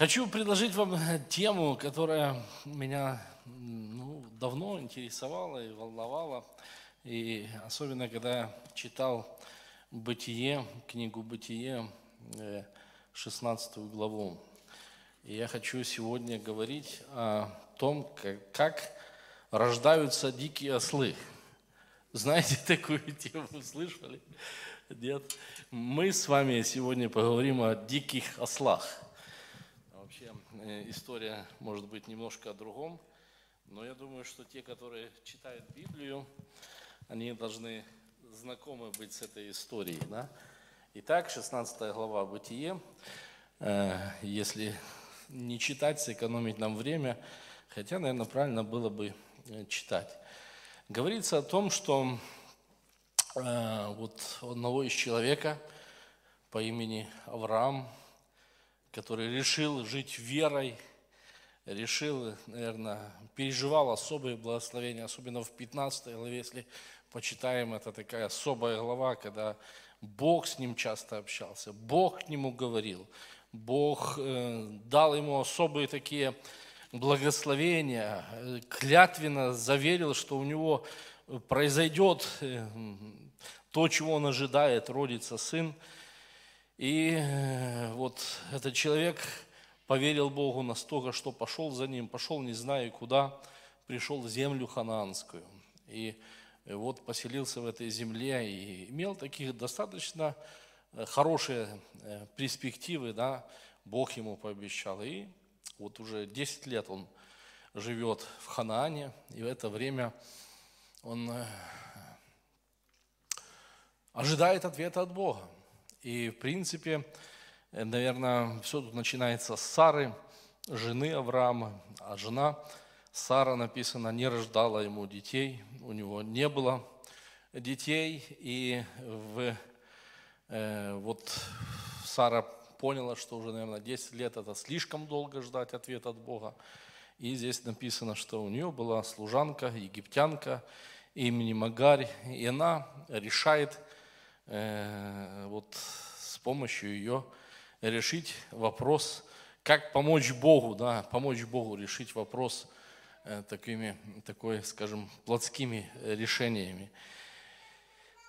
Хочу предложить вам тему, которая меня ну, давно интересовала и волновала. И особенно, когда я читал «Бытие», книгу «Бытие», 16 э, главу. И я хочу сегодня говорить о том, как, как рождаются дикие ослы. Знаете такую тему, слышали? Нет? Мы с вами сегодня поговорим о диких ослах. Э, история может быть немножко о другом, но я думаю, что те, которые читают Библию, они должны знакомы быть с этой историей. Да? Итак, 16 глава Бытие. Э, если не читать, сэкономить нам время, хотя, наверное, правильно было бы э, читать. Говорится о том, что вот одного из человека по имени Авраам, который решил жить верой, решил, наверное, переживал особые благословения, особенно в 15 главе, если почитаем, это такая особая глава, когда Бог с ним часто общался, Бог к нему говорил, Бог э, дал ему особые такие благословения, э, клятвенно заверил, что у него произойдет э, то, чего он ожидает, родится сын. И вот этот человек поверил Богу настолько, что пошел за ним, пошел не зная куда, пришел в землю ханаанскую. И вот поселился в этой земле и имел таких достаточно э, хорошие э, перспективы, да, Бог ему пообещал. И вот уже 10 лет он живет в Ханаане, и в это время он э, ожидает ответа от Бога. И, в принципе, наверное, все тут начинается с Сары, жены Авраама, а жена – Сара, написано, не рождала ему детей, у него не было детей, и в, э, вот Сара поняла, что уже, наверное, 10 лет это слишком долго ждать ответа от Бога. И здесь написано, что у нее была служанка, египтянка имени Магарь, и она решает э, вот с помощью ее решить вопрос, как помочь Богу, да, помочь Богу решить вопрос – Э, такими, такой, скажем, плотскими решениями.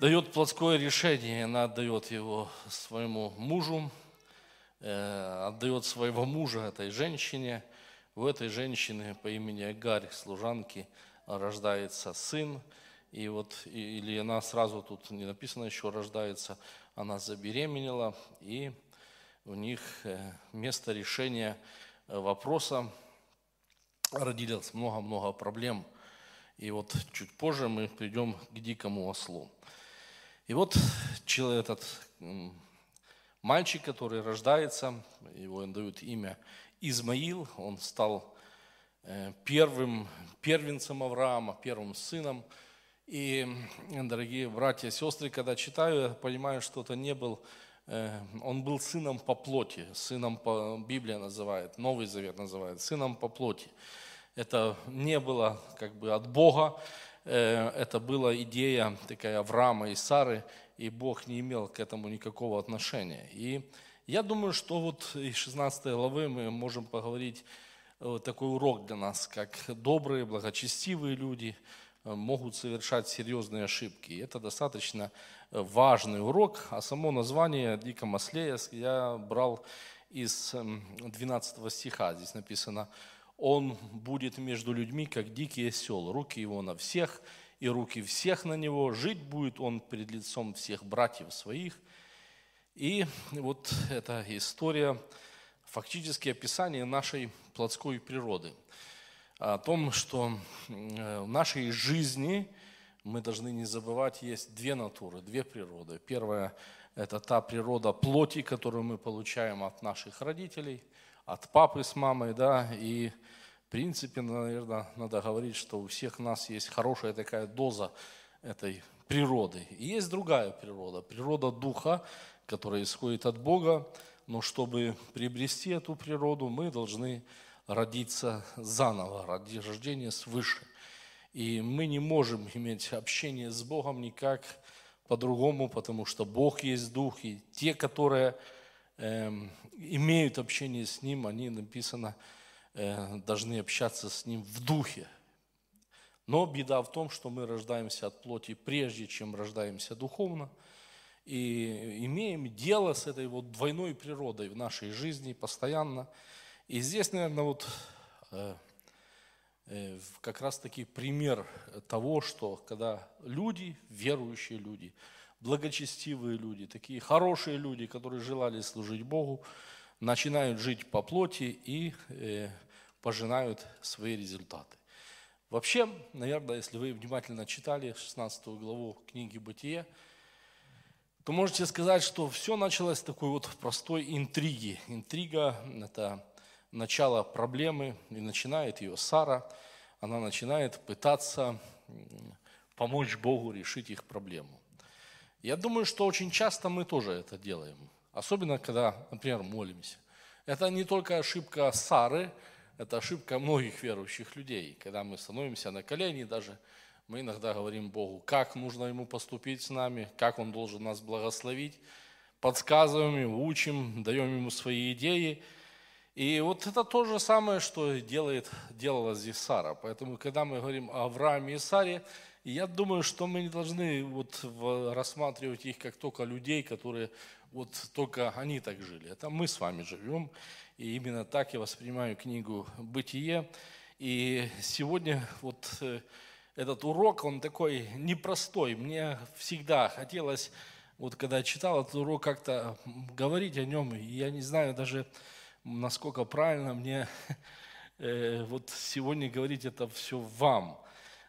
Дает плотское решение, она отдает его своему мужу, э, отдает своего мужа этой женщине. У этой женщины по имени Агарь, служанки, рождается сын. И вот, или она сразу, тут не написано еще, рождается, она забеременела, и у них э, место решения вопроса родилось много-много проблем. И вот чуть позже мы придем к дикому ослу. И вот человек, этот мальчик, который рождается, его дают имя Измаил, он стал э, первым первенцем Авраама, первым сыном. И, дорогие братья и сестры, когда читаю, я понимаю, что это не был Э, он был сыном по плоти, сыном по, Библия называет, Новый Завет называет, сыном по плоти. Это не было как бы от Бога, э, это была идея такая Авраама и Сары, и Бог не имел к этому никакого отношения. И я думаю, что вот из 16 главы мы можем поговорить э, такой урок для нас, как добрые, благочестивые люди могут совершать серьезные ошибки. Это достаточно важный урок, а само название «Диком маслея я брал из 12 эм, стиха. Здесь написано «Он будет между людьми, как дикий осел, руки его на всех, и руки всех на него, жить будет он перед лицом всех братьев своих». И вот эта история, фактически описание нашей плотской природы, о том, что в нашей жизни – мы должны не забывать, есть две натуры, две природы. Первая – это та природа плоти, которую мы получаем от наших родителей, от папы с мамой, да, и в принципе, наверное, надо говорить, что у всех нас есть хорошая такая доза этой природы. И есть другая природа, природа духа, которая исходит от Бога, но чтобы приобрести эту природу, мы должны родиться заново, рождение свыше. И мы не можем иметь общение с Богом никак по-другому, потому что Бог есть Дух, и те, которые эм, имеют общение с Ним, они, написано, э, должны общаться с Ним в духе. Но беда в том, что мы рождаемся от плоти прежде, чем рождаемся духовно, и имеем дело с этой вот двойной природой в нашей жизни постоянно. И здесь, наверное, вот э, э, как раз таки пример того, что когда люди, верующие люди, благочестивые люди, такие хорошие люди, которые желали служить Богу, начинают жить по плоти и э, пожинают свои результаты. Вообще, наверное, если вы внимательно читали 16 главу книги «Бытие», то можете сказать, что все началось с такой вот простой интриги. Интрига – это начало проблемы, и начинает ее Сара. Она начинает пытаться помочь Богу решить их проблему. Я думаю, что очень часто мы тоже это делаем. Особенно, когда, например, молимся. Это не только ошибка Сары, это ошибка многих верующих людей. Когда мы становимся на колени, даже мы иногда говорим Богу, как нужно Ему поступить с нами, как Он должен нас благословить, подсказываем Ему, учим, даем Ему свои идеи. И вот это то же самое, что делает, делала здесь Сара. Поэтому, когда мы говорим о Аврааме и Саре, я думаю, что мы не должны вот рассматривать их как только людей, которые вот только они так жили. Это мы с вами живем. И именно так я воспринимаю книгу «Бытие». И сегодня вот э, этот урок, он такой непростой. Мне всегда хотелось, вот когда читал этот урок, как-то говорить о нем. И я не знаю даже, насколько правильно мне э, вот сегодня говорить это все вам.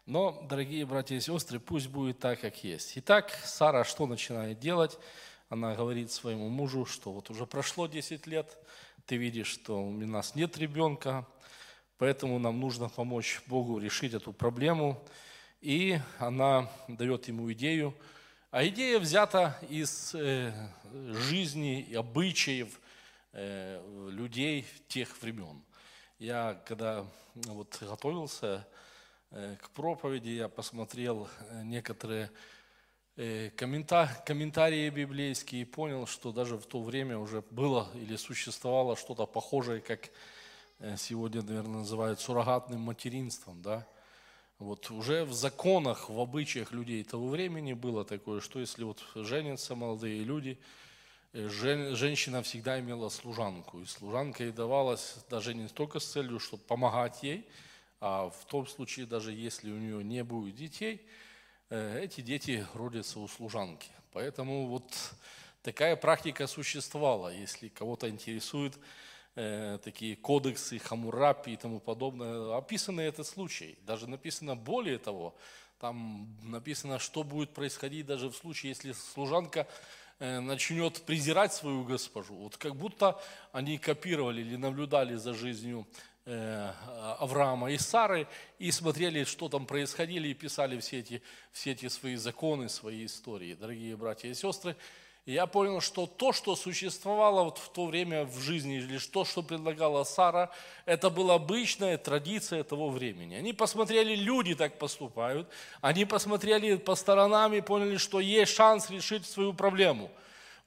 Но, дорогие братья и сестры, пусть будет так, как есть. Итак, Сара что начинает делать? она говорит своему мужу, что вот уже прошло 10 лет, ты видишь, что у нас нет ребенка, поэтому нам нужно помочь Богу решить эту проблему. И она дает ему идею, а идея взята из э, жизни обычаев людей тех времен. Я когда вот готовился э, к проповеди, я посмотрел некоторые Э, комментарии библейские и понял, что даже в то время уже было или существовало что-то похожее, как э, сегодня, наверное, называют суррогатным материнством, да. Вот уже в законах, в обычаях людей того времени было такое, что если вот женятся молодые люди, э, женщина всегда имела служанку. И служанка ей давалась даже не только с целью, чтобы помогать ей, а в том случае, даже если у нее не будет детей – Э, эти дети родятся у служанки. Поэтому вот такая практика существовала. Если кого-то интересует э, такие кодексы Хамурапи и тому подобное, описаны этот случай. Даже написано более того, там написано, что будет происходить даже в случае, если служанка начнет презирать свою госпожу. Вот как будто они копировали или наблюдали за жизнью Э, Авраама и Сары и смотрели, что там происходило, и писали все эти, все эти свои законы, свои истории. Дорогие братья и сестры, я понял, что то, что существовало вот в то время в жизни, или то, что предлагала Сара, это была обычная традиция того времени. Они посмотрели, люди так поступают, они посмотрели по сторонам и поняли, что есть шанс решить свою проблему.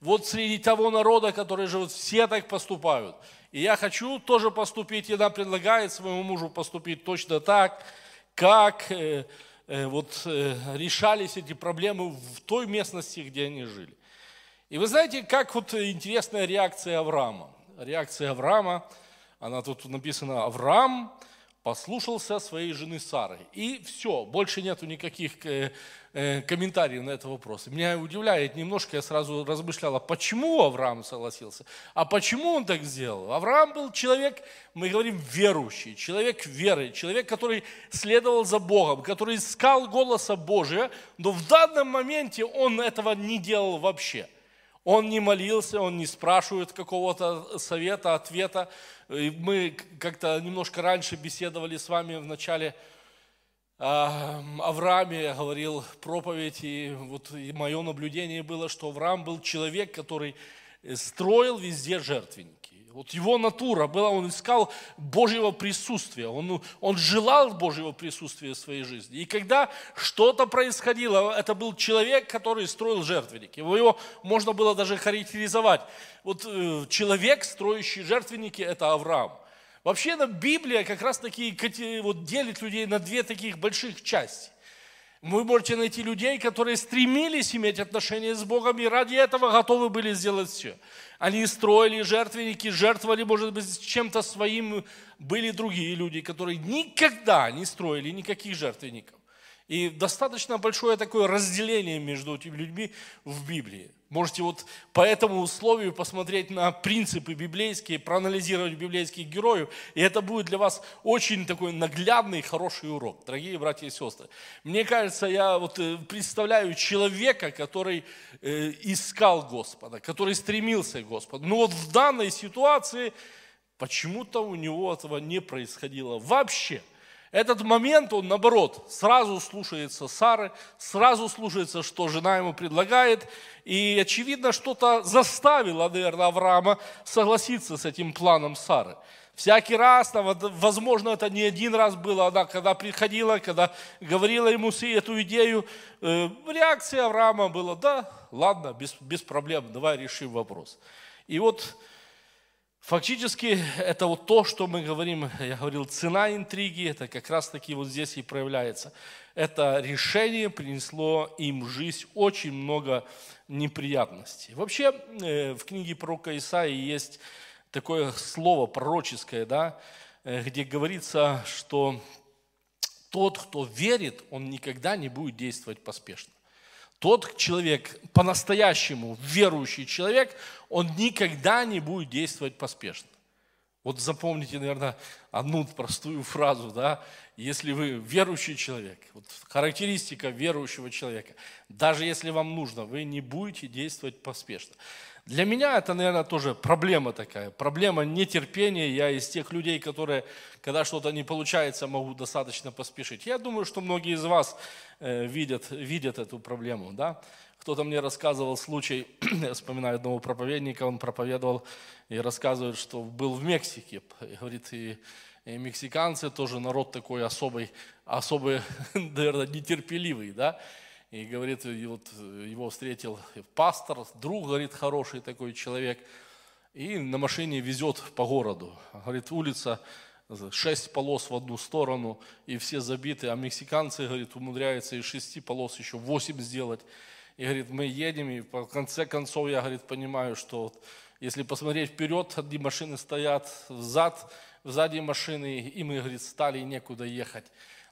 Вот среди того народа, который живет, все так поступают – и я хочу тоже поступить, и она предлагает своему мужу поступить точно так, как э, э, вот э, решались эти проблемы в той местности, где они жили. И вы знаете, как вот интересная реакция Авраама. Реакция Авраама, она тут написана, Авраам послушался своей жены Сары. И все, больше нету никаких э, э, комментариев на этот вопрос. Меня удивляет немножко, я сразу размышляла, почему Авраам согласился, а почему он так сделал. Авраам был человек, мы говорим, верующий, человек веры, человек, который следовал за Богом, который искал голоса Божия, но в данном моменте он этого не делал вообще – он не молился, он не спрашивает какого-то совета, ответа. И мы как-то немножко раньше беседовали с вами в начале а, Аврааме, я говорил проповедь, и вот и мое наблюдение было, что Авраам был человек, который строил везде жертвенники. Вот его натура была, он искал Божьего присутствия, он, он желал Божьего присутствия в своей жизни. И когда что-то происходило, это был человек, который строил жертвенник. Его, его можно было даже характеризовать. Вот э, человек, строящий жертвенники, это Авраам. Вообще, Библия как раз таки вот, делит людей на две таких больших части. Вы можете найти людей, которые стремились иметь отношения с Богом и ради этого готовы были сделать все. Они строили жертвенники, жертвовали, может быть, чем-то своим. Были другие люди, которые никогда не строили никаких жертвенников. И достаточно большое такое разделение между этими людьми в Библии. Можете вот по этому условию посмотреть на принципы библейские, проанализировать библейских героев, и это будет для вас очень такой наглядный, хороший урок, дорогие братья и сестры. Мне кажется, я вот э, представляю человека, который э, искал Господа, который стремился к Господу. Но вот в данной ситуации почему-то у него этого не происходило вообще – этот момент, он наоборот, сразу слушается Сары, сразу слушается, что жена ему предлагает. И очевидно, что-то заставило, наверное, Авраама согласиться с этим планом Сары. Всякий раз, возможно, это не один раз было, она когда приходила, когда говорила ему эту идею, э, реакция Авраама была, да, ладно, без, без проблем, давай решим вопрос. И вот Фактически это вот то, что мы говорим, я говорил, цена интриги, это как раз таки вот здесь и проявляется. Это решение принесло им в жизнь очень много неприятностей. Вообще э, в книге пророка Исаии есть такое слово пророческое, да, э, где говорится, что тот, кто верит, он никогда не будет действовать поспешно. Тот человек, по-настоящему верующий человек, он никогда не будет действовать поспешно. Вот запомните, наверное, одну простую фразу, да, если вы верующий человек, вот характеристика верующего человека, даже если вам нужно, вы не будете действовать поспешно. Для меня это, наверное, тоже проблема такая, проблема нетерпения. Я из тех людей, которые, когда что-то не получается, могу достаточно поспешить. Я думаю, что многие из вас э, видят, видят эту проблему. Да? Кто-то мне рассказывал случай, я вспоминаю одного проповедника, он проповедовал и рассказывает, что был в Мексике. Говорит, и, и мексиканцы тоже народ такой особый, особый, наверное, нетерпеливый, да, и говорит, и вот его встретил пастор, друг, говорит, хороший такой человек, и на машине везет по городу. Говорит, улица, шесть полос в одну сторону, и все забиты, а мексиканцы, говорит, умудряются из шести полос еще восемь сделать. И говорит, мы едем, и в конце концов я, говорит, понимаю, что вот, если посмотреть вперед, одни машины стоят, взад, сзади машины, и мы, говорит, стали некуда ехать.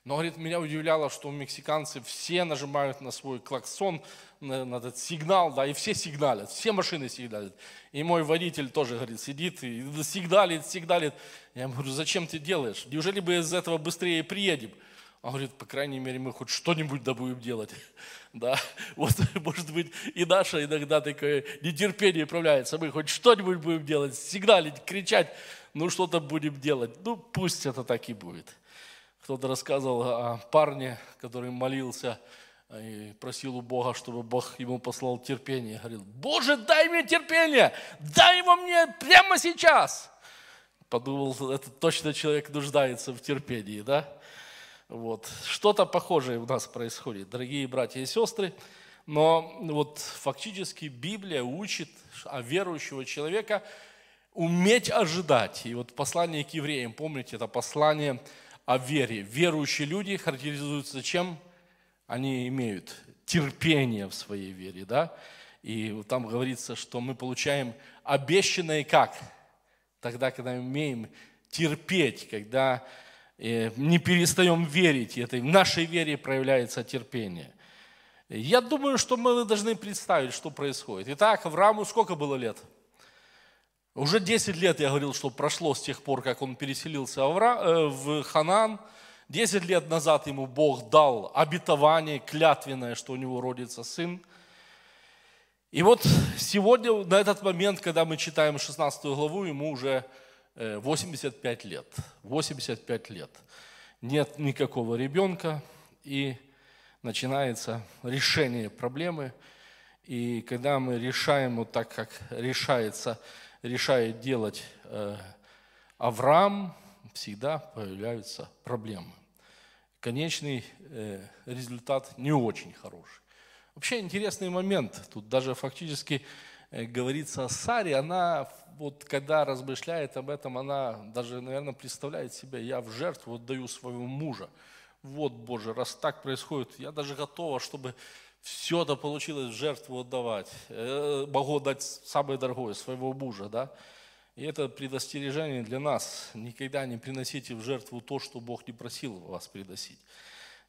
Но, говорит, меня удивляло, что мексиканцы все нажимают на свой клаксон, на, на этот сигнал, да, и все сигналят, все машины сигналят. И мой водитель тоже, говорит, сидит и сигналит, сигналит. Я ему говорю, зачем ты делаешь? Неужели бы из этого быстрее приедем? Он говорит, по крайней мере, мы хоть что-нибудь да будем делать. Да, вот, может быть, и наше иногда такое нетерпение управляется. Мы хоть что-нибудь будем делать, сигналить, кричать, ну что-то будем делать. Ну, пусть это так и будет. Кто-то рассказывал о парне, который молился и просил у Бога, чтобы Бог ему послал терпение. Говорил, Боже, дай мне терпение, дай его мне прямо сейчас. Подумал, это точно человек нуждается в терпении, да? Вот. Что-то похожее у нас происходит, дорогие братья и сестры. Но вот фактически Библия учит о верующего человека уметь ожидать. И вот послание к евреям, помните, это послание о вере. Верующие люди характеризуются чем? Они имеют терпение в своей вере, да? И там говорится, что мы получаем обещанное как? Тогда, когда мы умеем терпеть, когда э, не перестаем верить, и в нашей вере проявляется терпение. Я думаю, что мы должны представить, что происходит. Итак, Аврааму сколько было лет? Уже 10 лет, я говорил, что прошло с тех пор, как он переселился э, в Ханан. 10 лет назад ему Бог дал обетование клятвенное, что у него родится сын. И вот сегодня, на этот момент, когда мы читаем 16 главу, ему уже 85 э, лет. 85 лет. Нет никакого ребенка, и начинается решение проблемы. И когда мы решаем вот так, как решается решает делать э, Авраам, всегда появляются проблемы. Конечный э, результат не очень хороший. Вообще интересный момент. Тут даже фактически э, говорится о Саре. Она, вот когда размышляет об этом, она даже, наверное, представляет себя, я в жертву отдаю своего мужа. Вот, Боже, раз так происходит, я даже готова, чтобы все это получилось в жертву отдавать. Э, могу отдать самое дорогое, своего мужа, да? И это предостережение для нас. Никогда не приносите в жертву то, что Бог не просил вас приносить.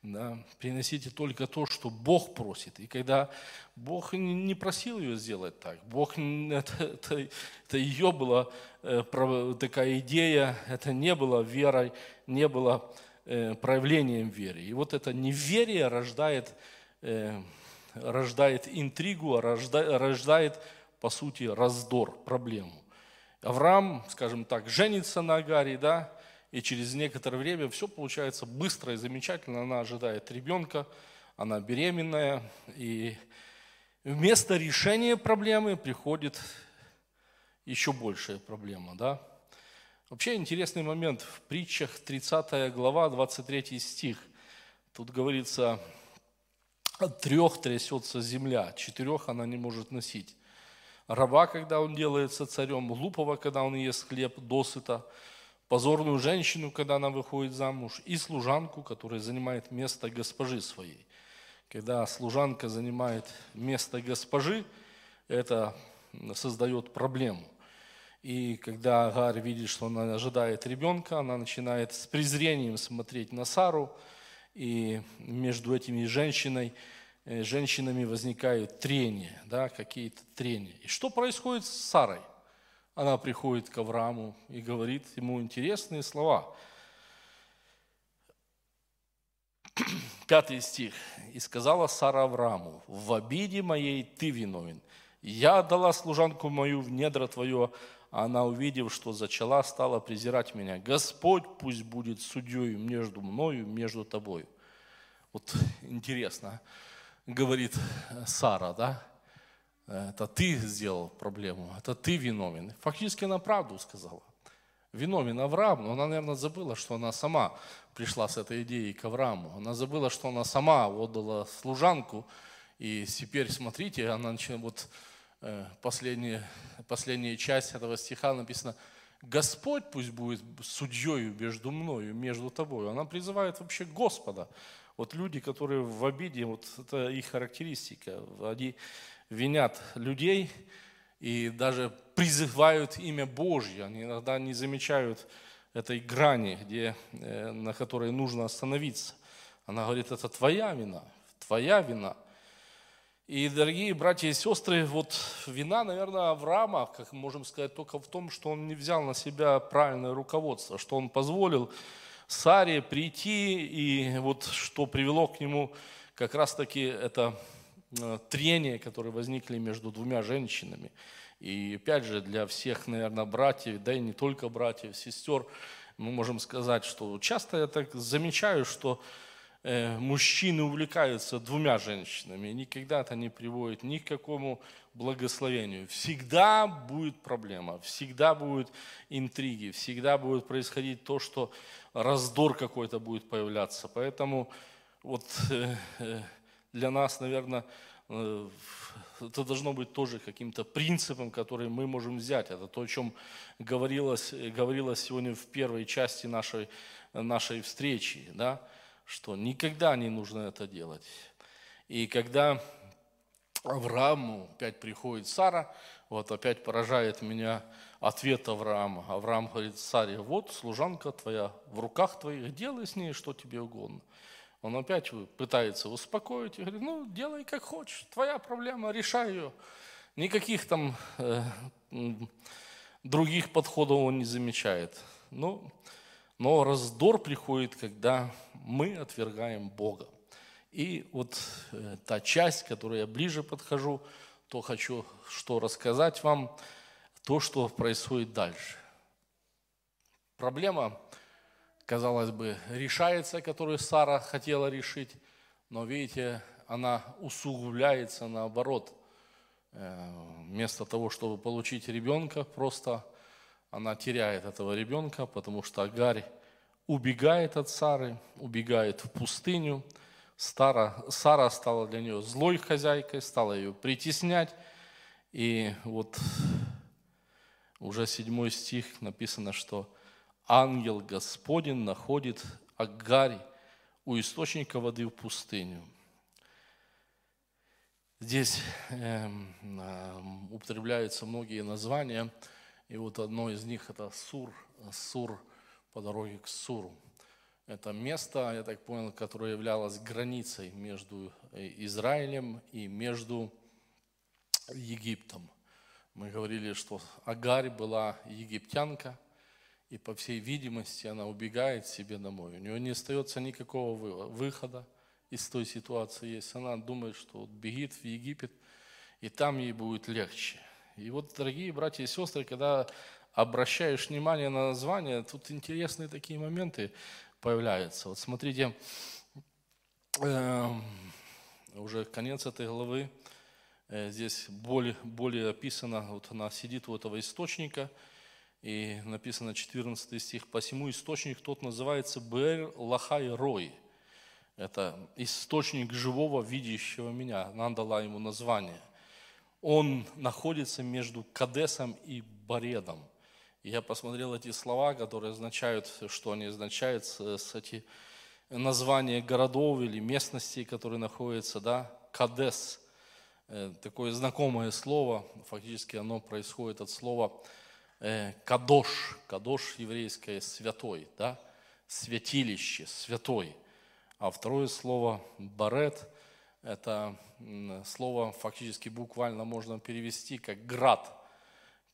Да? Приносите только то, что Бог просит. И когда Бог не просил ее сделать так, Бог, это, это, это ее была э, такая идея, это не было верой, не было э, проявлением веры. И вот это неверие рождает, э, рождает интригу, рождает, рождает, по сути, раздор, проблему. Авраам, скажем так, женится на Агаре, да, и через некоторое время все получается быстро и замечательно. Она ожидает ребенка, она беременная, и вместо решения проблемы приходит еще большая проблема, да. Вообще интересный момент в притчах 30 глава, 23 стих. Тут говорится, от трех трясется земля, четырех она не может носить раба, когда он делается царем, глупого, когда он ест хлеб досыта, позорную женщину, когда она выходит замуж, и служанку, которая занимает место госпожи своей. Когда служанка занимает место госпожи, это создает проблему. И когда Агарь видит, что она ожидает ребенка, она начинает с презрением смотреть на Сару, и между этими женщиной Э, женщинами возникают трения, да, какие-то трения. И что происходит с Сарой? Она приходит к Аврааму и говорит ему интересные слова. Пятый стих. «И сказала Сара Аврааму, в обиде моей ты виновен. Я отдала служанку мою в недра твое, она, увидев, что зачала, стала презирать меня. Господь пусть будет судьей между мною, между тобою». Вот интересно говорит Сара, да, это ты сделал проблему, это ты виновен. Фактически она правду сказала. Виновен Авраам, но она, наверное, забыла, что она сама пришла с этой идеей к Аврааму. Она забыла, что она сама отдала служанку, и теперь, смотрите, она начинает, вот последняя, последняя часть этого стиха написано, Господь пусть будет судьей между мною, между тобой. Она призывает вообще Господа. Вот люди, которые в обиде, вот это их характеристика. Они винят людей и даже призывают имя Божье. Они иногда не замечают этой грани, где, э, на которой нужно остановиться. Она говорит, это твоя вина, твоя вина. И, дорогие братья и сестры, вот вина, наверное, Авраама, как мы можем сказать, только в том, что он не взял на себя правильное руководство, что он позволил Саре прийти, и вот что привело к нему как раз-таки это э, трение, которое возникли между двумя женщинами. И опять же, для всех, наверное, братьев, да и не только братьев, сестер, мы можем сказать, что часто я так замечаю, что мужчины увлекаются двумя женщинами, никогда это не приводит ни к какому благословению. Всегда будет проблема, всегда будут интриги, всегда будет происходить то, что раздор какой-то будет появляться. Поэтому вот э, э, для нас, наверное, это должно быть тоже каким-то принципом, который мы можем взять. Это то, о чем говорилось, говорилось сегодня в первой части нашей, нашей встречи. Да? Что никогда не нужно это делать. И когда Аврааму опять приходит Сара, вот опять поражает меня ответ Авраама. Авраам говорит Саре, вот служанка твоя в руках твоих, делай с ней что тебе угодно. Он опять пытается успокоить и говорит, ну, делай как хочешь, твоя проблема, решай ее. Никаких там э, других подходов он не замечает. Ну, но раздор приходит, когда мы отвергаем Бога. И вот э, та часть, к которой я ближе подхожу, то хочу что рассказать вам, то, что происходит дальше. Проблема, казалось бы, решается, которую Сара хотела решить, но видите, она усугубляется наоборот. вместо того, чтобы получить ребенка, просто она теряет этого ребенка, потому что Агарь убегает от Сары, убегает в пустыню. Сара, Сара стала для нее злой хозяйкой, стала ее притеснять. И вот уже седьмой стих написано, что ангел Господень находит Агарь у источника воды в пустыню. Здесь э, употребляются многие названия, и вот одно из них это Сур, Сур по дороге к Суру. Это место, я так понял, которое являлось границей между э, Израилем и между Египтом. Мы говорили, что Агарь была египтянка, и по всей видимости она убегает себе домой. У нее не остается никакого выхода из той ситуации есть. Она думает, что бегит в Египет, и там ей будет легче. И вот, дорогие братья и сестры, когда обращаешь внимание на название, тут интересные такие моменты появляются. Вот смотрите, э, уже конец этой главы, э, здесь более, более описано, вот она сидит у этого источника, и написано 14 стих, «Посему источник тот называется Бэр Лахай Рой». Это источник живого, видящего меня. Она дала ему название. Он находится между Кадесом и Баредом – я посмотрел эти слова, которые означают, что они означают, с эти названия городов или местностей, которые находятся, да, Кадес, э, такое знакомое слово, фактически оно происходит от слова э, Кадош, Кадош еврейское святой, да, святилище, святой. А второе слово Барет, это слово фактически буквально можно перевести как град –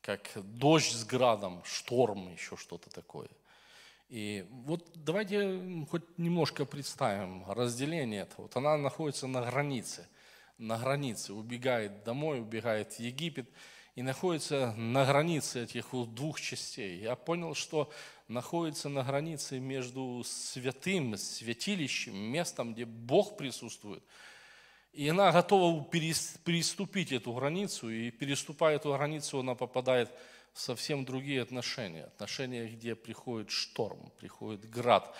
как дождь с градом, шторм, еще что-то такое. И вот давайте хоть немножко представим разделение этого. Вот она находится на границе, на границе, убегает домой, убегает в Египет и находится на границе этих двух частей. Я понял, что находится на границе между святым, святилищем, местом, где Бог присутствует – и она готова переступить эту границу, и переступая эту границу, она попадает в совсем другие отношения. Отношения, где приходит шторм, приходит град,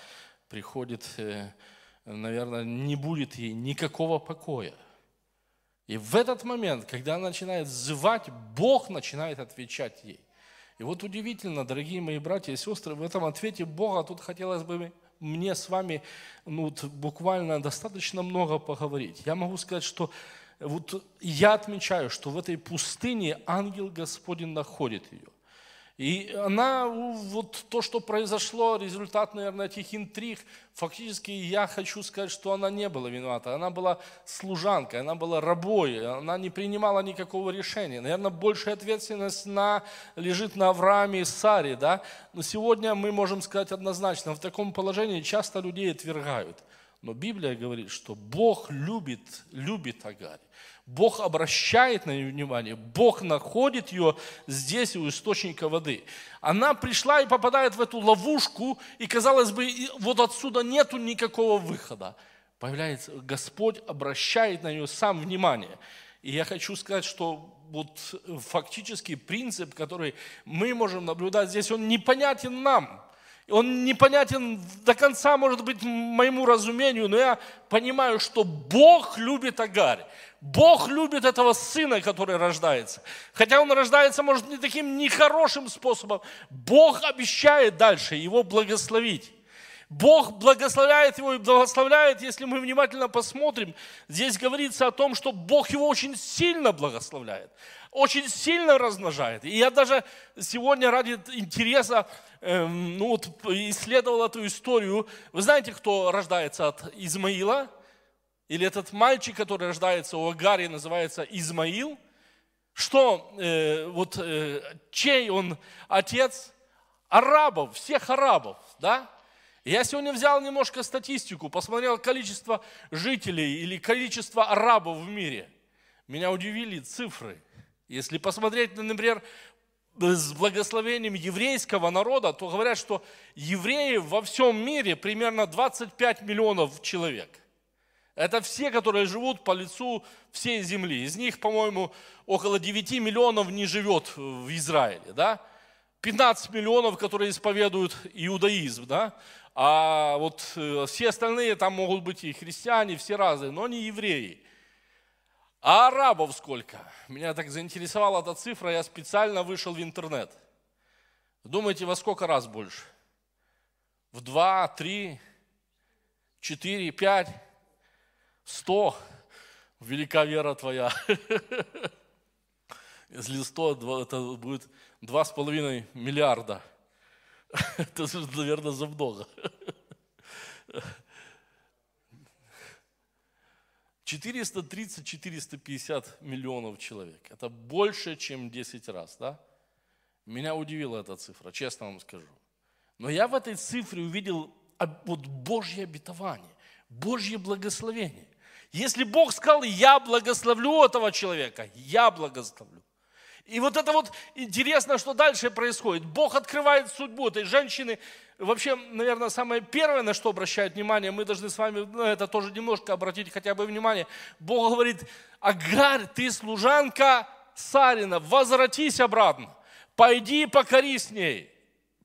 приходит, э, наверное, не будет ей никакого покоя. И в этот момент, когда она начинает звать, Бог начинает отвечать ей. И вот удивительно, дорогие мои братья и сестры, в этом ответе Бога тут хотелось бы мне с вами ну, буквально достаточно много поговорить. Я могу сказать, что вот я отмечаю, что в этой пустыне ангел Господень находит ее. И она, вот то, что произошло, результат, наверное, этих интриг, фактически я хочу сказать, что она не была виновата. Она была служанкой, она была рабой, она не принимала никакого решения. Наверное, большая ответственность на, лежит на Аврааме и Саре, да? Но сегодня мы можем сказать однозначно, в таком положении часто людей отвергают. Но Библия говорит, что Бог любит, любит Агарь. Бог обращает на нее внимание, Бог находит ее здесь, у источника воды. Она пришла и попадает в эту ловушку, и, казалось бы, вот отсюда нету никакого выхода. Появляется, Господь обращает на нее сам внимание. И я хочу сказать, что вот фактически принцип, который мы можем наблюдать здесь, он непонятен нам. Он непонятен до конца, может быть, моему разумению, но я понимаю, что Бог любит Агарь. Бог любит этого сына, который рождается. Хотя он рождается, может, не таким нехорошим способом. Бог обещает дальше его благословить. Бог благословляет его и благословляет, если мы внимательно посмотрим. Здесь говорится о том, что Бог его очень сильно благословляет, очень сильно размножает. И я даже сегодня ради интереса э, ну вот, исследовал эту историю. Вы знаете, кто рождается от Измаила? или этот мальчик, который рождается у Агари, называется Измаил, что э, вот э, чей он отец? Арабов, всех арабов, да? Я сегодня взял немножко статистику, посмотрел количество жителей или количество арабов в мире. Меня удивили цифры. Если посмотреть, например, с благословением еврейского народа, то говорят, что евреи во всем мире примерно 25 миллионов человек. Это все, которые живут по лицу всей земли. Из них, по-моему, около 9 миллионов не живет в Израиле, да? 15 миллионов, которые исповедуют иудаизм, да? А вот э, все остальные там могут быть и христиане, все разные, но не евреи. А арабов сколько? Меня так заинтересовала эта цифра, я специально вышел в интернет. Думаете, во сколько раз больше? В два, три, четыре, пять, сто? Велика вера твоя. Если сто, это будет два с половиной миллиарда. Это, наверное, за много. 430-450 миллионов человек. Это больше, чем 10 раз, да? Меня удивила эта цифра, честно вам скажу. Но я в этой цифре увидел вот Божье обетование, Божье благословение. Если Бог сказал, я благословлю этого человека, я благословлю. И вот это вот интересно, что дальше происходит. Бог открывает судьбу этой женщины. Вообще, наверное, самое первое, на что обращает внимание, мы должны с вами ну, это тоже немножко обратить хотя бы внимание. Бог говорит, Агарь, ты служанка Сарина, возвратись обратно, пойди покори с ней.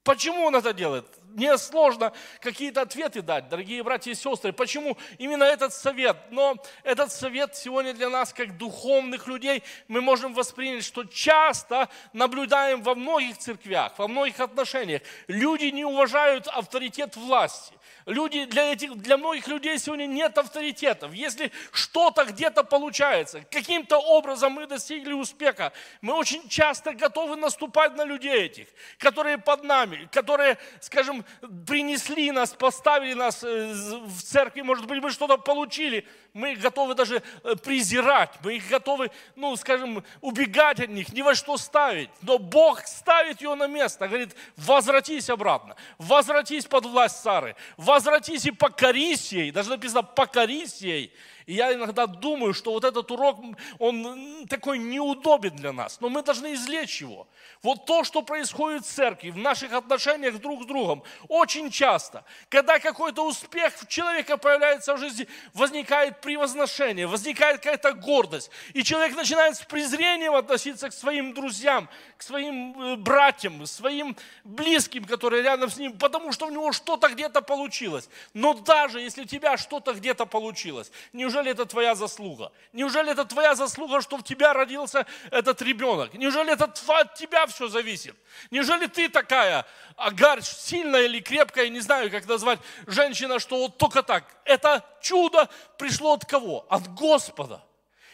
Почему он это делает? Мне сложно какие-то ответы дать, дорогие братья и сестры. Почему именно этот совет? Но этот совет сегодня для нас, как духовных людей, мы можем воспринять, что часто наблюдаем во многих церквях, во многих отношениях. Люди не уважают авторитет власти. Люди, для, этих, для многих людей сегодня нет авторитетов. Если что-то где-то получается, каким-то образом мы достигли успеха, мы очень часто готовы наступать на людей этих, которые под нами, которые, скажем, принесли нас, поставили нас э, в церкви, может быть, мы что-то получили, мы готовы даже э, презирать, мы их готовы, ну, скажем, убегать от них, ни во что ставить. Но Бог ставит ее на место, говорит, возвратись обратно, возвратись под власть Сары, возвратись и покорись ей, даже написано покорись ей, и я иногда думаю, что вот этот урок, он такой неудобен для нас, но мы должны извлечь его. Вот то, что происходит в церкви, в наших отношениях друг с другом, очень часто, когда какой-то успех человека появляется в жизни, возникает превозношение, возникает какая-то гордость, и человек начинает с презрением относиться к своим друзьям, к своим э, братьям, своим близким, которые рядом с ним, потому что у него что-то где-то получилось. Но даже если у тебя что-то где-то получилось, неужели это твоя заслуга? Неужели это твоя заслуга, что в тебя родился этот ребенок? Неужели это от тебя все зависит? Неужели ты такая, агарь, сильная или крепкая, не знаю, как назвать, женщина, что вот только так? Это чудо пришло от кого? От Господа.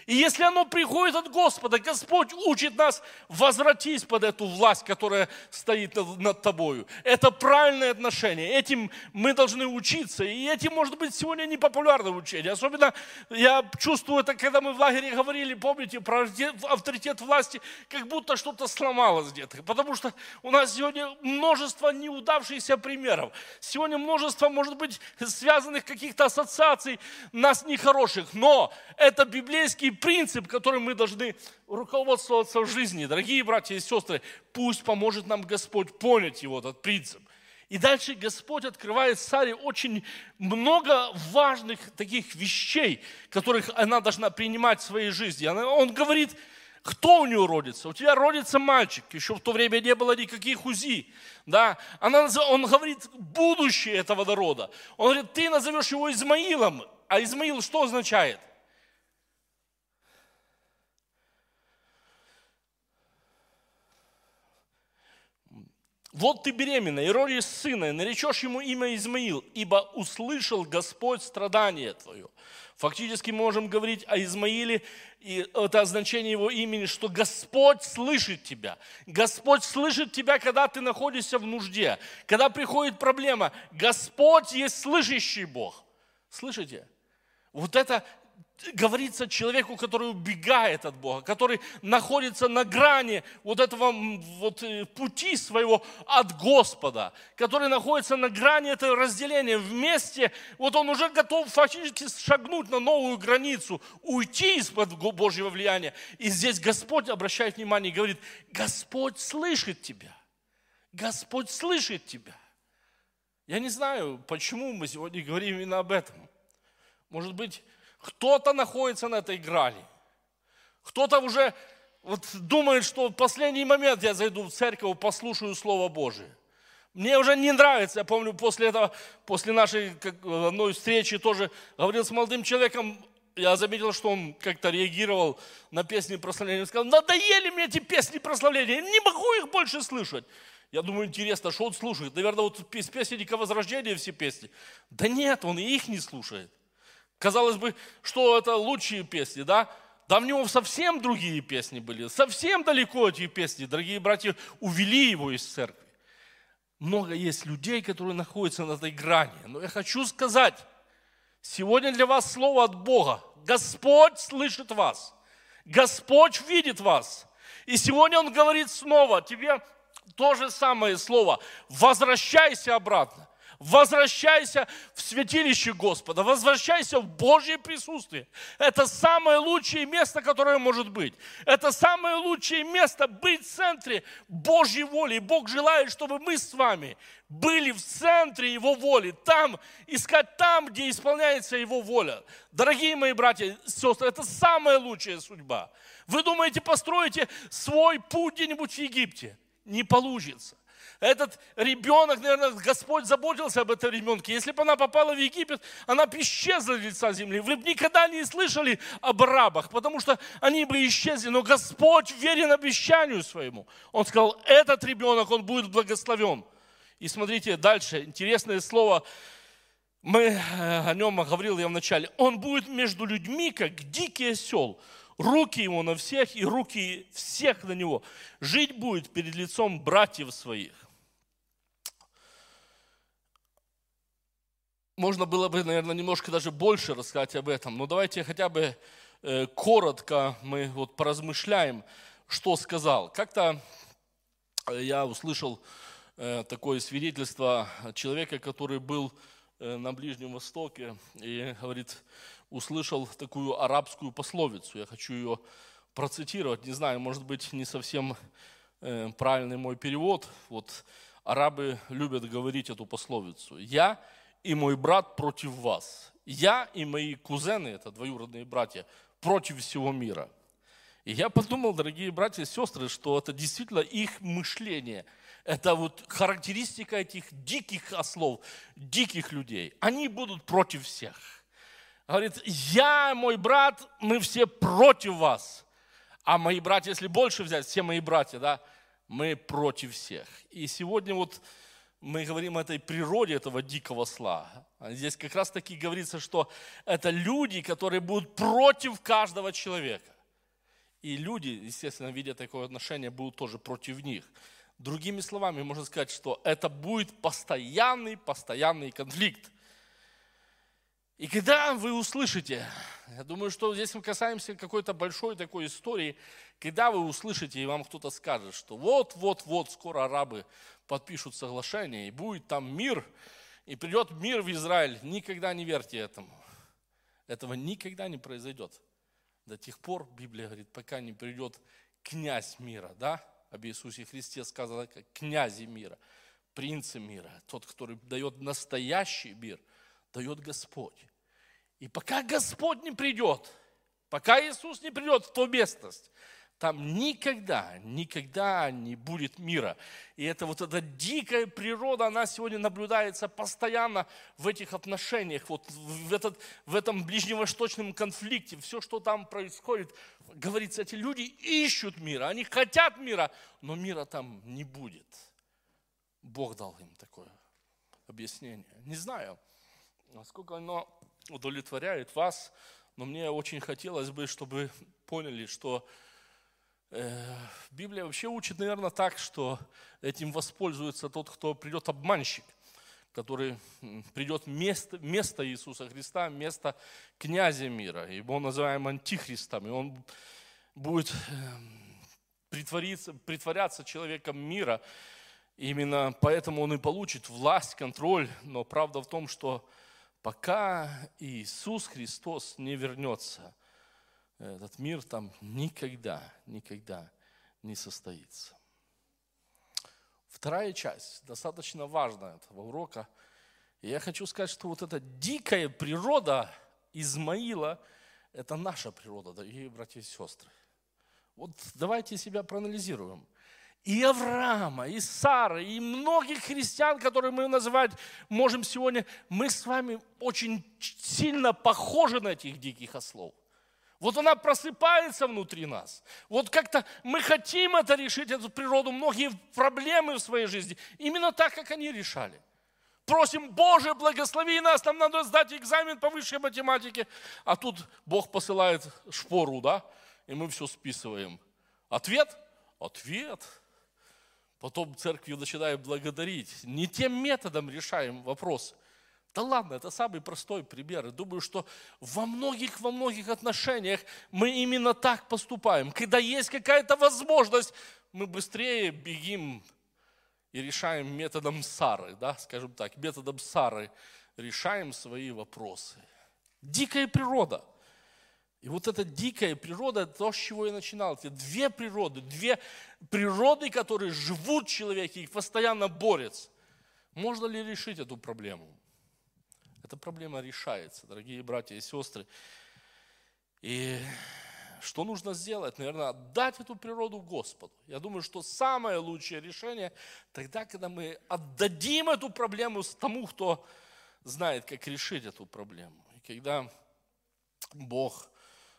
И если оно приходит от Господа, Господь учит нас возвратись под эту власть, которая стоит над тобою. Это правильное отношение. Этим мы должны учиться. И этим, может быть, сегодня непопулярное учение. Особенно я чувствую это, когда мы в лагере говорили, помните, про авторитет власти, как будто что-то сломалось где-то. Потому что у нас сегодня множество неудавшихся примеров. Сегодня множество, может быть, связанных каких-то ассоциаций нас нехороших. Но это библейский принцип, которым мы должны руководствоваться в жизни. Дорогие братья и сестры, пусть поможет нам Господь понять его, этот принцип. И дальше Господь открывает Саре очень много важных таких вещей, которых она должна принимать в своей жизни. Он говорит, кто у нее родится? У тебя родится мальчик. Еще в то время не было никаких УЗИ. Да? Она, он говорит будущее этого народа. Он говорит, ты назовешь его Измаилом. А Измаил что означает? Вот ты беременна и родишь сына, и наречешь ему имя Измаил, ибо услышал Господь страдание твое. Фактически мы можем говорить о Измаиле, и это значение его имени, что Господь слышит тебя. Господь слышит тебя, когда ты находишься в нужде, когда приходит проблема. Господь есть слышащий Бог. Слышите? Вот это говорится человеку, который убегает от Бога, который находится на грани вот этого вот э, пути своего от Господа, который находится на грани этого разделения вместе, вот он уже готов фактически шагнуть на новую границу, уйти из-под Божьего влияния. И здесь Господь обращает внимание и говорит, Господь слышит тебя. Господь слышит тебя. Я не знаю, почему мы сегодня говорим именно об этом. Может быть, Кто-то находится на этой грани. Кто-то уже вот думает, что в последний момент я зайду в церковь, послушаю Слово Божие. Мне уже не нравится, я помню, после этого, после нашей одной встречи тоже говорил с молодым человеком, я заметил, что он как-то реагировал на песни прославления. Он сказал, надоели мне эти песни прославления, не могу их больше слышать. Я думаю, интересно, что он слушает? Наверное, вот из песенника Возрождения все песни. Да нет, он и их не слушает. Казалось бы, что это лучшие песни, да? Да в него совсем другие песни были, совсем далеко эти песни. Дорогие братья, увели его из церкви. Много есть людей, которые находятся на этой грани. Но я хочу сказать, сегодня для вас слово от Бога. Господь слышит вас. Господь видит вас. И сегодня Он говорит снова, тебе то же самое слово. Возвращайся обратно. Возвращайся в святилище Господа, возвращайся в Божье присутствие. Это самое лучшее место, которое может быть. Это самое лучшее место быть в центре Божьей воли. И Бог желает, чтобы мы с вами были в центре Его воли, там, искать там, где исполняется Его воля. Дорогие мои братья и сестры, это самая лучшая судьба. Вы думаете, построите свой путь где-нибудь в Египте? Не получится. Этот ребенок, наверное, Господь заботился об этом ребенке. Если бы она попала в Египет, она бы исчезла с лица земли. Вы бы никогда не слышали об рабах, потому что они бы исчезли. Но Господь верен обещанию своему. Он сказал, этот ребенок, он будет благословен. И смотрите дальше, интересное слово, мы э, о нем говорил я вначале. Он будет между людьми, как дикий осел руки ему на всех и руки всех на него. Жить будет перед лицом братьев своих. Можно было бы, наверное, немножко даже больше рассказать об этом, но давайте хотя бы э, коротко мы вот поразмышляем, что сказал. Как-то э, я услышал э, такое свидетельство человека, который был на Ближнем Востоке и говорит, услышал такую арабскую пословицу. Я хочу ее процитировать. Не знаю, может быть, не совсем правильный мой перевод. Вот арабы любят говорить эту пословицу. Я и мой брат против вас. Я и мои кузены, это двоюродные братья, против всего мира. И я подумал, дорогие братья и сестры, что это действительно их мышление. Это вот характеристика этих диких ослов, диких людей. Они будут против всех. Говорит, я, мой брат, мы все против вас. А мои братья, если больше взять, все мои братья, да, мы против всех. И сегодня вот мы говорим о этой природе этого дикого сла. Здесь как раз таки говорится, что это люди, которые будут против каждого человека. И люди, естественно, видя такое отношение, будут тоже против них. Другими словами, можно сказать, что это будет постоянный, постоянный конфликт. И когда вы услышите, я думаю, что здесь мы касаемся какой-то большой такой истории, когда вы услышите, и вам кто-то скажет, что вот-вот-вот скоро арабы подпишут соглашение, и будет там мир, и придет мир в Израиль. Никогда не верьте этому. Этого никогда не произойдет. До тех пор, Библия говорит, пока не придет князь мира, да? Об Иисусе Христе сказано, как князи мира, принцы мира, тот, который дает настоящий мир, дает Господь. И пока Господь не придет, пока Иисус не придет в ту местность, там никогда, никогда не будет мира. И это вот эта дикая природа, она сегодня наблюдается постоянно в этих отношениях, вот в, этот, в этом ближневосточном конфликте, все, что там происходит, говорится, эти люди ищут мира, они хотят мира, но мира там не будет. Бог дал им такое объяснение. Не знаю, насколько оно удовлетворяет вас, но мне очень хотелось бы, чтобы поняли, что Библия вообще учит, наверное, так, что этим воспользуется тот, кто придет обманщик, который придет место, место Иисуса Христа, место князя мира. Его называем антихристом, и он будет эм, притвориться, притворяться человеком мира. Именно поэтому он и получит власть, контроль. Но правда в том, что пока Иисус Христос не вернется – этот мир там никогда, никогда не состоится. Вторая часть, достаточно важная этого урока. Я хочу сказать, что вот эта дикая природа Измаила – это наша природа, дорогие братья и сестры. Вот давайте себя проанализируем. И Авраама, и Сары, и многих христиан, которые мы называть можем сегодня, мы с вами очень сильно похожи на этих диких ослов. Вот она просыпается внутри нас. Вот как-то мы хотим это решить, эту природу, многие проблемы в своей жизни. Именно так, как они решали. Просим, Боже, благослови нас, нам надо сдать экзамен по высшей математике. А тут Бог посылает шпору, да, и мы все списываем. Ответ? Ответ. Потом церковью начинаем благодарить. Не тем методом решаем вопросы. Да ладно, это самый простой пример. И думаю, что во многих, во многих отношениях мы именно так поступаем. Когда есть какая-то возможность, мы быстрее бегим и решаем методом Сары, да, скажем так, методом Сары решаем свои вопросы. Дикая природа. И вот эта дикая природа, то, с чего я начинал, эти две природы, две природы, которые живут в человеке и постоянно борются. Можно ли решить эту проблему? Эта проблема решается, дорогие братья и сестры. И что нужно сделать? Наверное, отдать эту природу Господу. Я думаю, что самое лучшее решение тогда, когда мы отдадим эту проблему тому, кто знает, как решить эту проблему. И когда Бог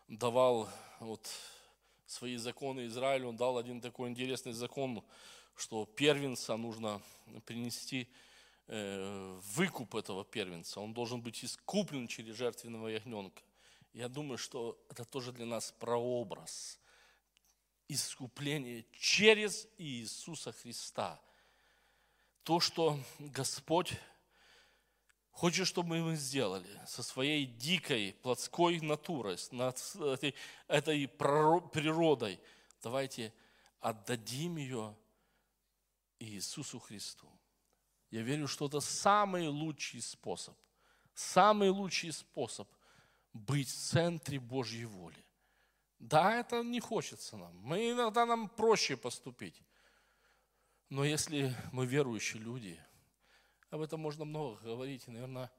давал вот свои законы Израилю, он дал один такой интересный закон, что первенца нужно принести выкуп этого первенца. Он должен быть искуплен через жертвенного ягненка. Я думаю, что это тоже для нас прообраз искупления через Иисуса Христа. То, что Господь хочет, чтобы мы сделали со своей дикой плотской натурой, с этой, этой природой, давайте отдадим ее Иисусу Христу. Я верю, что это самый лучший способ, самый лучший способ – быть в центре Божьей воли. Да, это не хочется нам. Мы иногда нам проще поступить. Но если мы верующие люди, об этом можно много говорить. Наверное,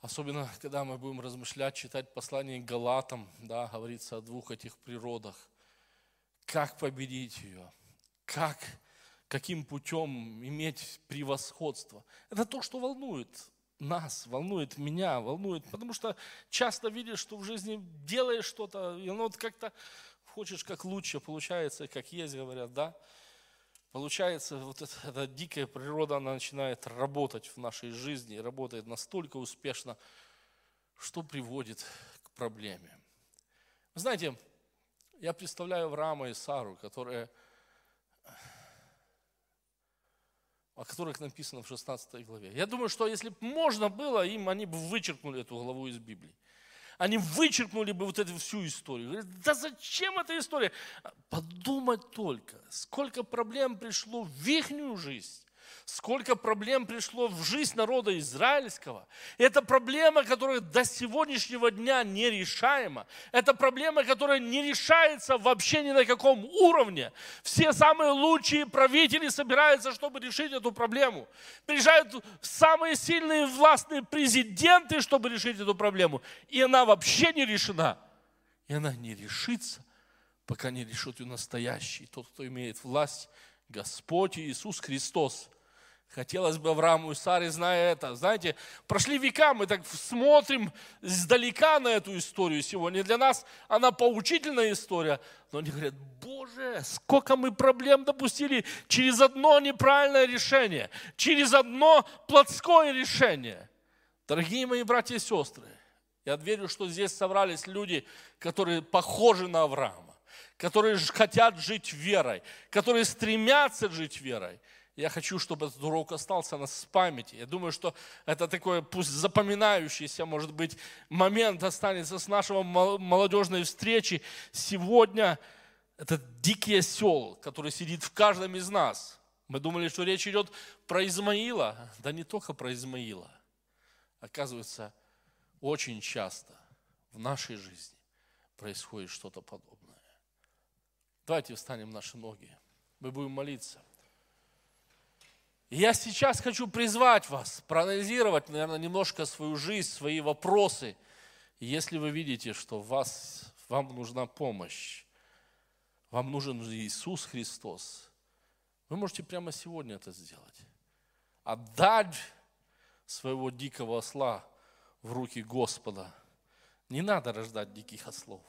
особенно, когда мы будем размышлять, читать послание Галатам, да, говорится о двух этих природах. Как победить ее? Как, каким путем иметь превосходство? Это то, что волнует нас, волнует меня, волнует, потому что часто видишь, что в жизни делаешь что-то, и оно вот как-то хочешь как лучше, получается, как есть, говорят, да? Получается, вот эта, эта дикая природа, она начинает работать в нашей жизни, работает настолько успешно, что приводит к проблеме. Знаете, я представляю Авраама и Сару, которые о которых написано в 16 главе. Я думаю, что если бы можно было, им они бы вычеркнули эту главу из Библии. Они вычеркнули бы вот эту всю историю. Говорят, да зачем эта история? Подумать только, сколько проблем пришло в их жизнь сколько проблем пришло в жизнь народа израильского. Это проблема, которая до сегодняшнего дня нерешаема. Это проблема, которая не решается вообще ни на каком уровне. Все самые лучшие правители собираются, чтобы решить эту проблему. Приезжают самые сильные властные президенты, чтобы решить эту проблему. И она вообще не решена. И она не решится, пока не решит ее настоящий, тот, кто имеет власть, Господь Иисус Христос – Хотелось бы Аврааму и Саре, зная это. Знаете, прошли века, мы так смотрим издалека на эту историю сегодня. Для нас она поучительная история. Но они говорят, Боже, сколько мы проблем допустили через одно неправильное решение, через одно плотское решение. Дорогие мои братья и сестры, я верю, что здесь собрались люди, которые похожи на Авраама, которые хотят жить верой, которые стремятся жить верой – я хочу, чтобы этот урок остался на с памяти. Я думаю, что это такой, пусть запоминающийся, может быть, момент останется с нашего молодежной встречи. Сегодня это дикий осел, который сидит в каждом из нас. Мы думали, что речь идет про Измаила. Да не только про Измаила. Оказывается, очень часто в нашей жизни происходит что-то подобное. Давайте встанем наши ноги. Мы будем молиться. Я сейчас хочу призвать вас проанализировать, наверное, немножко свою жизнь, свои вопросы если вы видите, что вас, вам нужна помощь, вам нужен Иисус Христос, вы можете прямо сегодня это сделать. Отдать своего дикого осла в руки Господа. Не надо рождать диких ослов.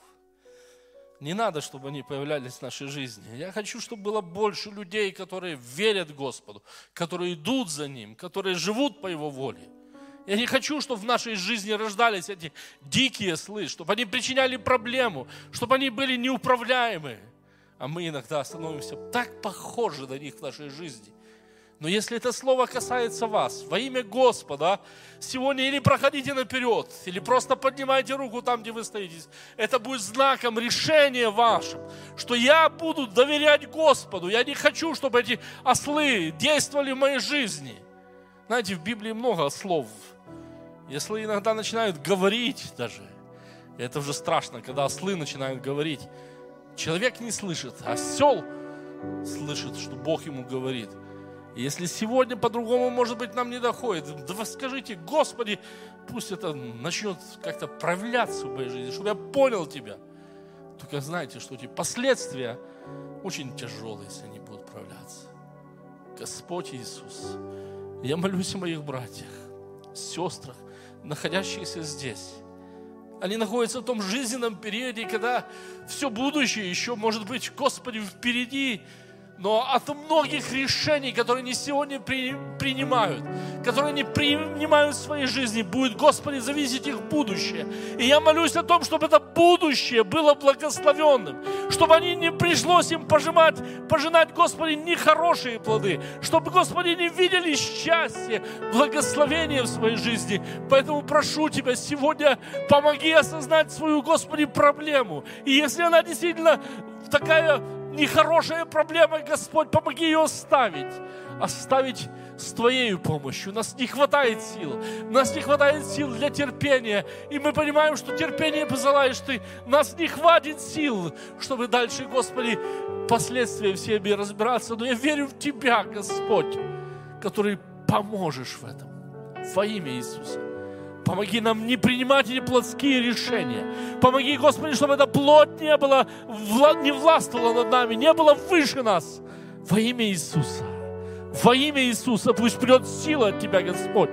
Не надо, чтобы они появлялись в нашей жизни. Я хочу, чтобы было больше людей, которые верят Господу, которые идут за Ним, которые живут по Его воле. Я не хочу, чтобы в нашей жизни рождались эти дикие слы, чтобы они причиняли проблему, чтобы они были неуправляемы. А мы иногда становимся так похожи на них в нашей жизни. Но если это слово касается вас, во имя Господа, сегодня или проходите наперед, или просто поднимайте руку там, где вы стоите. Это будет знаком решения вашим, что я буду доверять Господу. Я не хочу, чтобы эти ослы действовали в моей жизни. Знаете, в Библии много слов. Если иногда начинают говорить даже, это уже страшно, когда ослы начинают говорить. Человек не слышит, а осел слышит, что Бог ему говорит – если сегодня по-другому, может быть, нам не доходит, да скажите, Господи, пусть это начнет как-то проявляться в моей жизни, чтобы я понял Тебя. Только знайте, что эти последствия очень тяжелые, если они будут проявляться. Господь Иисус, я молюсь о моих братьях, сестрах, находящихся здесь. Они находятся в том жизненном периоде, когда все будущее еще, может быть, Господи, впереди, но от многих решений, которые они сегодня при, принимают, которые они принимают в своей жизни, будет, Господи, зависеть их будущее. И я молюсь о том, чтобы это будущее было благословенным, чтобы они не пришлось им пожимать, пожинать, Господи, нехорошие плоды, чтобы, Господи, не видели счастье, благословение в своей жизни. Поэтому прошу Тебя сегодня, помоги осознать свою, Господи, проблему. И если она действительно такая нехорошая проблема, Господь, помоги ее оставить. Оставить с Твоей помощью. У нас не хватает сил. У нас не хватает сил для терпения. И мы понимаем, что терпение посылаешь Ты. Нас не хватит сил, чтобы дальше, Господи, последствия всеми разбираться. Но я верю в Тебя, Господь, который поможешь в этом. Во имя Иисуса. Помоги нам не принимать эти плотские решения. Помоги, Господи, чтобы эта плоть не, была, не властвовала над нами, не была выше нас. Во имя Иисуса. Во имя Иисуса пусть придет сила от Тебя, Господь.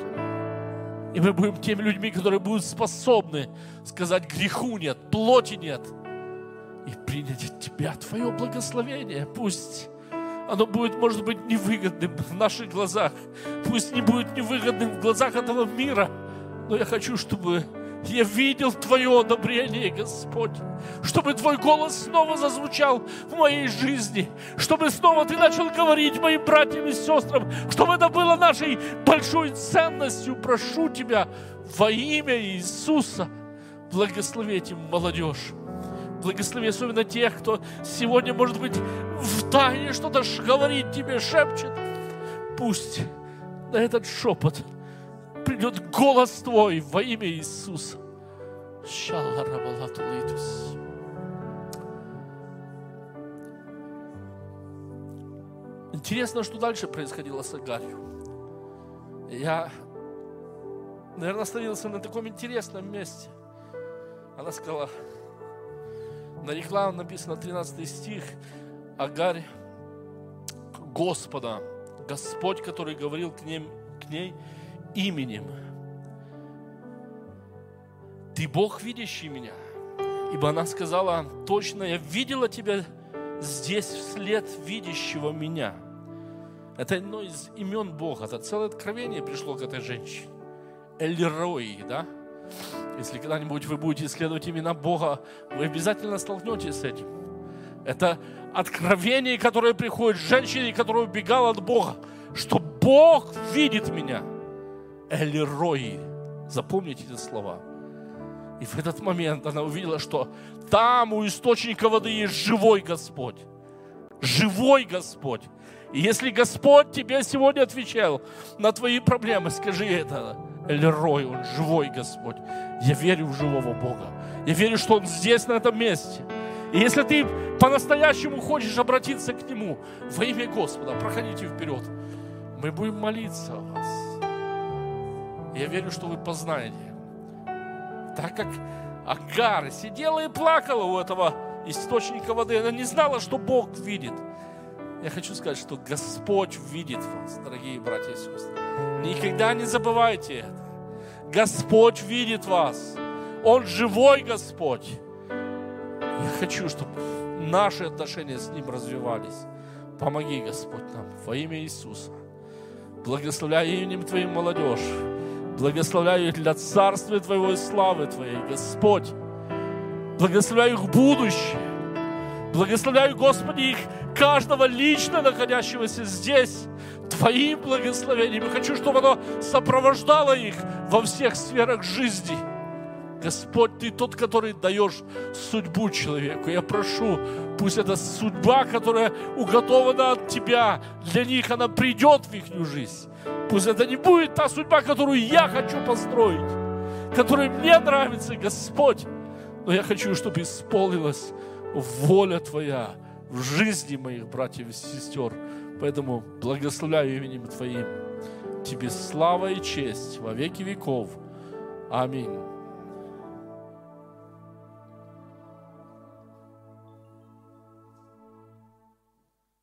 И мы будем теми людьми, которые будут способны сказать греху нет, плоти нет. И принять от Тебя Твое благословение. Пусть оно будет, может быть, невыгодным в наших глазах. Пусть не будет невыгодным в глазах этого мира – но я хочу, чтобы я видел Твое одобрение, Господь. Чтобы Твой голос снова зазвучал в моей жизни. Чтобы снова Ты начал говорить моим братьям и сестрам. Чтобы это было нашей большой ценностью. Прошу Тебя во имя Иисуса. Благослови этим молодежь. Благослови особенно тех, кто сегодня, может быть, в тайне что-то говорит тебе, шепчет. Пусть на этот шепот – придет голос Твой во имя Иисуса. Интересно, что дальше происходило с Агарью. Я, наверное, остановился на таком интересном месте. Она сказала, нарекла, написано 13 стих, Агарь Господа, Господь, который говорил к, ним, к ней, именем. Ты Бог, видящий меня. Ибо она сказала, точно, я видела тебя здесь вслед видящего меня. Это одно из имен Бога. Это целое откровение пришло к этой женщине. Эльрой, да? Если когда-нибудь вы будете исследовать имена Бога, вы обязательно столкнетесь с этим. Это откровение, которое приходит женщине, которая убегала от Бога, что Бог видит меня – Эль-Рой. Запомните эти слова. И в этот момент она увидела, что там у источника воды есть живой Господь. Живой Господь. И если Господь тебе сегодня отвечал на твои проблемы, скажи это. Эль-Рой, Он живой Господь. Я верю в живого Бога. Я верю, что Он здесь, на этом месте. И если ты по-настоящему хочешь обратиться к Нему во имя Господа, проходите вперед. Мы будем молиться о вас. Я верю, что вы познаете Так как Агар сидела и плакала у этого источника воды, она не знала, что Бог видит. Я хочу сказать, что Господь видит вас, дорогие братья и сестры. Никогда не забывайте это. Господь видит вас. Он живой Господь. Я хочу, чтобы наши отношения с Ним развивались. Помоги, Господь, нам во имя Иисуса. Благословляю именем Твоим молодежь. Благословляю их для царствия Твоего и славы Твоей, Господь. Благословляю их будущее. Благословляю, Господи, их каждого лично находящегося здесь Твоим благословением. И хочу, чтобы оно сопровождало их во всех сферах жизни. Господь, Ты тот, который даешь судьбу человеку. Я прошу, пусть эта судьба, которая уготована от Тебя, для них она придет в их жизнь. Пусть это не будет та судьба, которую я хочу построить, которая мне нравится, Господь. Но я хочу, чтобы исполнилась воля Твоя в жизни моих братьев и сестер. Поэтому благословляю именем Твоим. Тебе слава и честь во веки веков. Аминь.